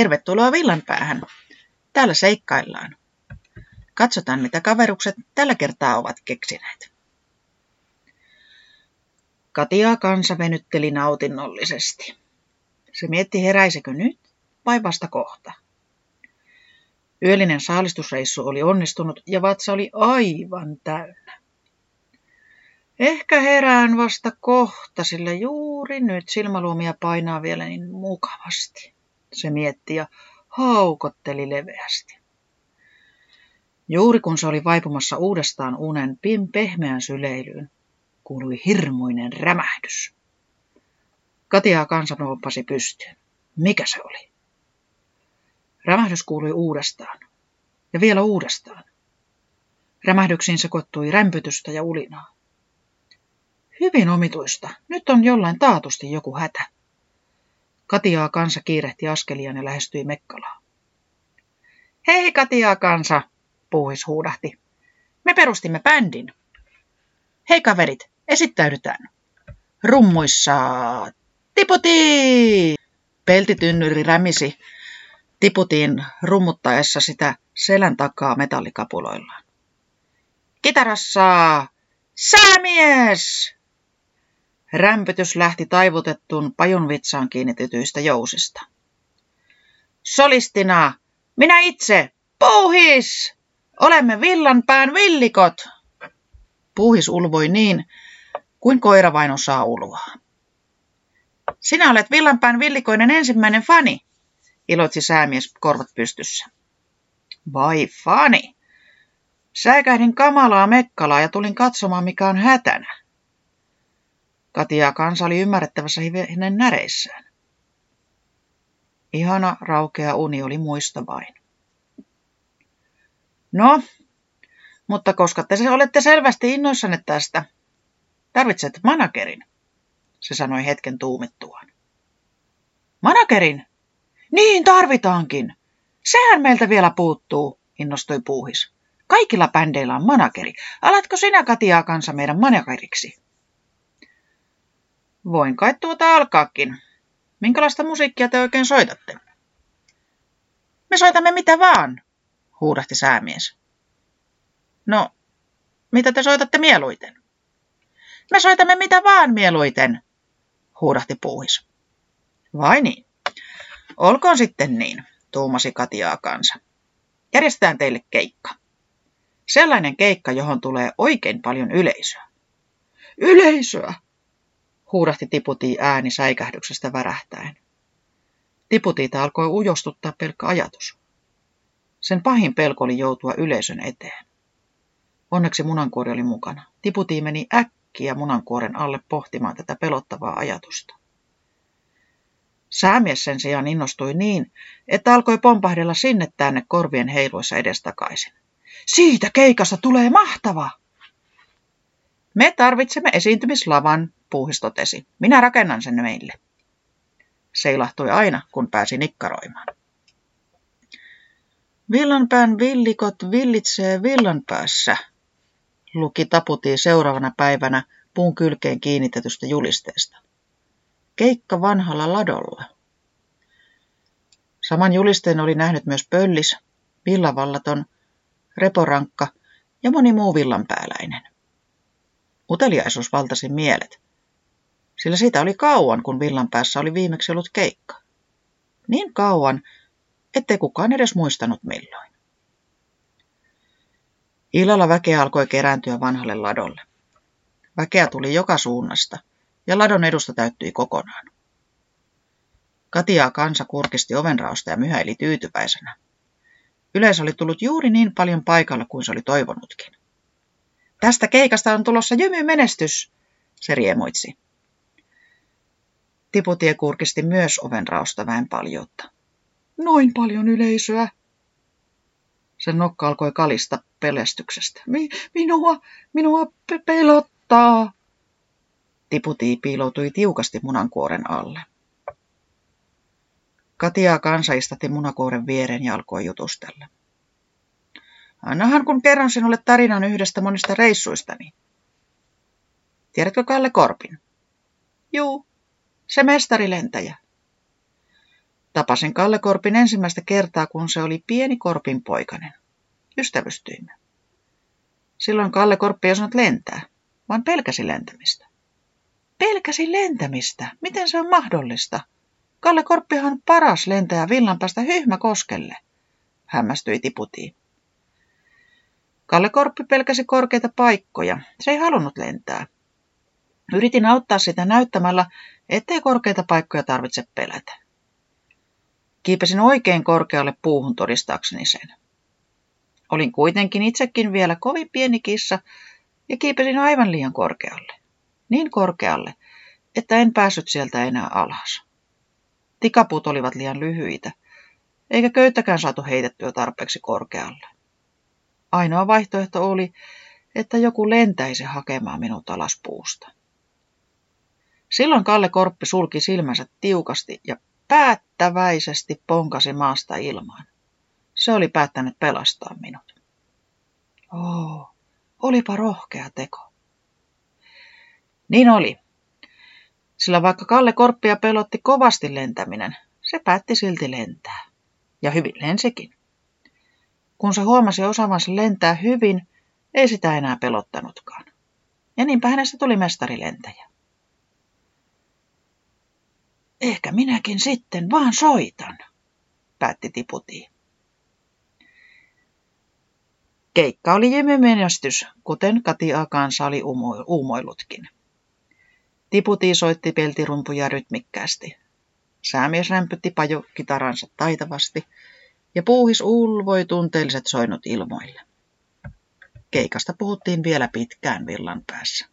Tervetuloa villanpäähän. Täällä seikkaillaan. Katsotaan, mitä kaverukset tällä kertaa ovat keksineet. Katia kansa venytteli nautinnollisesti. Se mietti heräisekö nyt vai vasta kohta. Yöllinen saalistusreissu oli onnistunut ja vatsa oli aivan täynnä. Ehkä herään vasta kohta, sillä juuri nyt silmäluomia painaa vielä niin mukavasti, se mietti ja haukotteli leveästi. Juuri kun se oli vaipumassa uudestaan unen pim pehmeän syleilyyn, kuului hirmuinen rämähdys. Katiaa kansa nouppasi pystyyn. Mikä se oli? Rämähdys kuului uudestaan. Ja vielä uudestaan. Rämähdyksiin sekoittui rämpytystä ja ulinaa. Hyvin omituista. Nyt on jollain taatusti joku hätä. Katiaa kansa kiirehti askeliaan ja lähestyi Mekkalaa. Hei Katiaa kansa, puuhis huudahti. Me perustimme bändin. Hei kaverit, esittäydytään. Rummuissa. Tiputi! Peltitynnyri rämisi tiputiin rummuttaessa sitä selän takaa metallikapuloillaan. Kitarassa! Säämies! Rämpytys lähti taivutettuun pajunvitsaan kiinnitetyistä jousista. Solistina! Minä itse! Puuhis! Olemme villanpään villikot! Puuhis ulvoi niin, kuin koira vain osaa ulvoa. Sinä olet villanpään villikoinen ensimmäinen fani, iloitsi säämies korvat pystyssä. Vai fani? Säikähdin kamalaa mekkalaa ja tulin katsomaan, mikä on hätänä. Katia kansa oli ymmärrettävässä hivenen näreissään. Ihana raukea uni oli muista vain. No, mutta koska te olette selvästi innoissanne tästä, tarvitset managerin, se sanoi hetken tuumittuaan. Managerin? Niin tarvitaankin. Sehän meiltä vielä puuttuu, innostui Puuhis. Kaikilla bändeillä on manageri. Alatko sinä Katiaa kanssa meidän manageriksi? Voin kai tuota alkaakin. Minkälaista musiikkia te oikein soitatte? Me soitamme mitä vaan, huudahti säämies. No, mitä te soitatte mieluiten? Me soitamme mitä vaan mieluiten, huudahti puuhis. Vai niin? Olkoon sitten niin, tuumasi Katiaa kansa. Järjestetään teille keikka. Sellainen keikka, johon tulee oikein paljon yleisöä. Yleisöä, huudahti Tiputi ääni säikähdyksestä värähtäen. Tiputiita alkoi ujostuttaa pelkkä ajatus. Sen pahin pelko oli joutua yleisön eteen. Onneksi munankuori oli mukana. Tiputi meni äkkiä munankuoren alle pohtimaan tätä pelottavaa ajatusta. Säämies sen sijaan innostui niin, että alkoi pompahdella sinne tänne korvien heiluessa edestakaisin. Siitä keikasta tulee mahtava! Me tarvitsemme esiintymislavan, puuhis totesi. Minä rakennan sen meille. Se ilahtui aina, kun pääsi nikkaroimaan. Villanpään villikot villitsee villanpäässä, luki Taputi seuraavana päivänä puun kylkeen kiinnitetystä julisteesta. Keikka vanhalla ladolla. Saman julisteen oli nähnyt myös Pöllis, Villavallaton, Reporankka ja moni muu villanpääläinen. Uteliaisuus valtasi mielet, sillä siitä oli kauan, kun villanpäässä oli viimeksi ollut keikka. Niin kauan, ettei kukaan edes muistanut milloin. Illalla väkeä alkoi kerääntyä vanhalle ladolle. Väkeä tuli joka suunnasta, ja ladon edusta täyttyi kokonaan. Katiaa kansa kurkisti ovenraosta ja myhäili tyytyväisenä. Yleisö oli tullut juuri niin paljon paikalla kuin se oli toivonutkin. Tästä keikasta on tulossa jymy menestys, se riemuitsi. Tiputie kurkisti myös ovenraosta väen paljoutta. Noin paljon yleisöä. Sen nokka alkoi kalista pelestyksestä. Mi- minua, minua pe- pelottaa. Tiputii piiloutui tiukasti munankuoren alle. Katiaa kansa istatti munakuoren viereen ja alkoi jutustella. Annahan kun kerron sinulle tarinan yhdestä monista reissuistani. Tiedätkö Kalle Korpin? Juu, se mestarilentäjä. Tapasin Kalle Korpin ensimmäistä kertaa, kun se oli pieni Korpin poikainen. Ystävystyimme. Silloin Kalle Korppi ei osannut lentää, vaan pelkäsi lentämistä. Pelkäsi lentämistä? Miten se on mahdollista? Kalle Korppihan on paras lentäjä Villanpäästä Hyhmäkoskelle, hämmästyi Tiputi. Kalle Korppi pelkäsi korkeita paikkoja. Se ei halunnut lentää. Yritin auttaa sitä näyttämällä, ettei korkeita paikkoja tarvitse pelätä. Kiipesin oikein korkealle puuhun todistaakseni sen. Olin kuitenkin itsekin vielä kovin pieni kissa ja kiipesin aivan liian korkealle. Niin korkealle, että en päässyt sieltä enää alas. Tikapuut olivat liian lyhyitä, eikä köyttäkään saatu heitettyä tarpeeksi korkealle. Ainoa vaihtoehto oli, että joku lentäisi hakemaan minut alas puusta. Silloin Kalle Korppi sulki silmänsä tiukasti ja päättäväisesti ponkasi maasta ilmaan. Se oli päättänyt pelastaa minut. Oo, olipa rohkea teko. Niin oli. Sillä vaikka Kalle Korppia pelotti kovasti lentäminen, se päätti silti lentää. Ja hyvin lensikin. Kun se huomasi osaavansa lentää hyvin, ei sitä enää pelottanutkaan. Ja niinpä hänestä tuli mestarilentäjä. Ehkä minäkin sitten vaan soitan, päätti Tiputi. Keikka oli jymymenestys, kuten Katia kanssa oli uumoillutkin. Tiputi soitti peltirumpuja rytmikkäästi. Säämies rämpytti pajo kitaransa taitavasti ja puuhis ulvoi tunteelliset soinut ilmoille. Keikasta puhuttiin vielä pitkään villan päässä.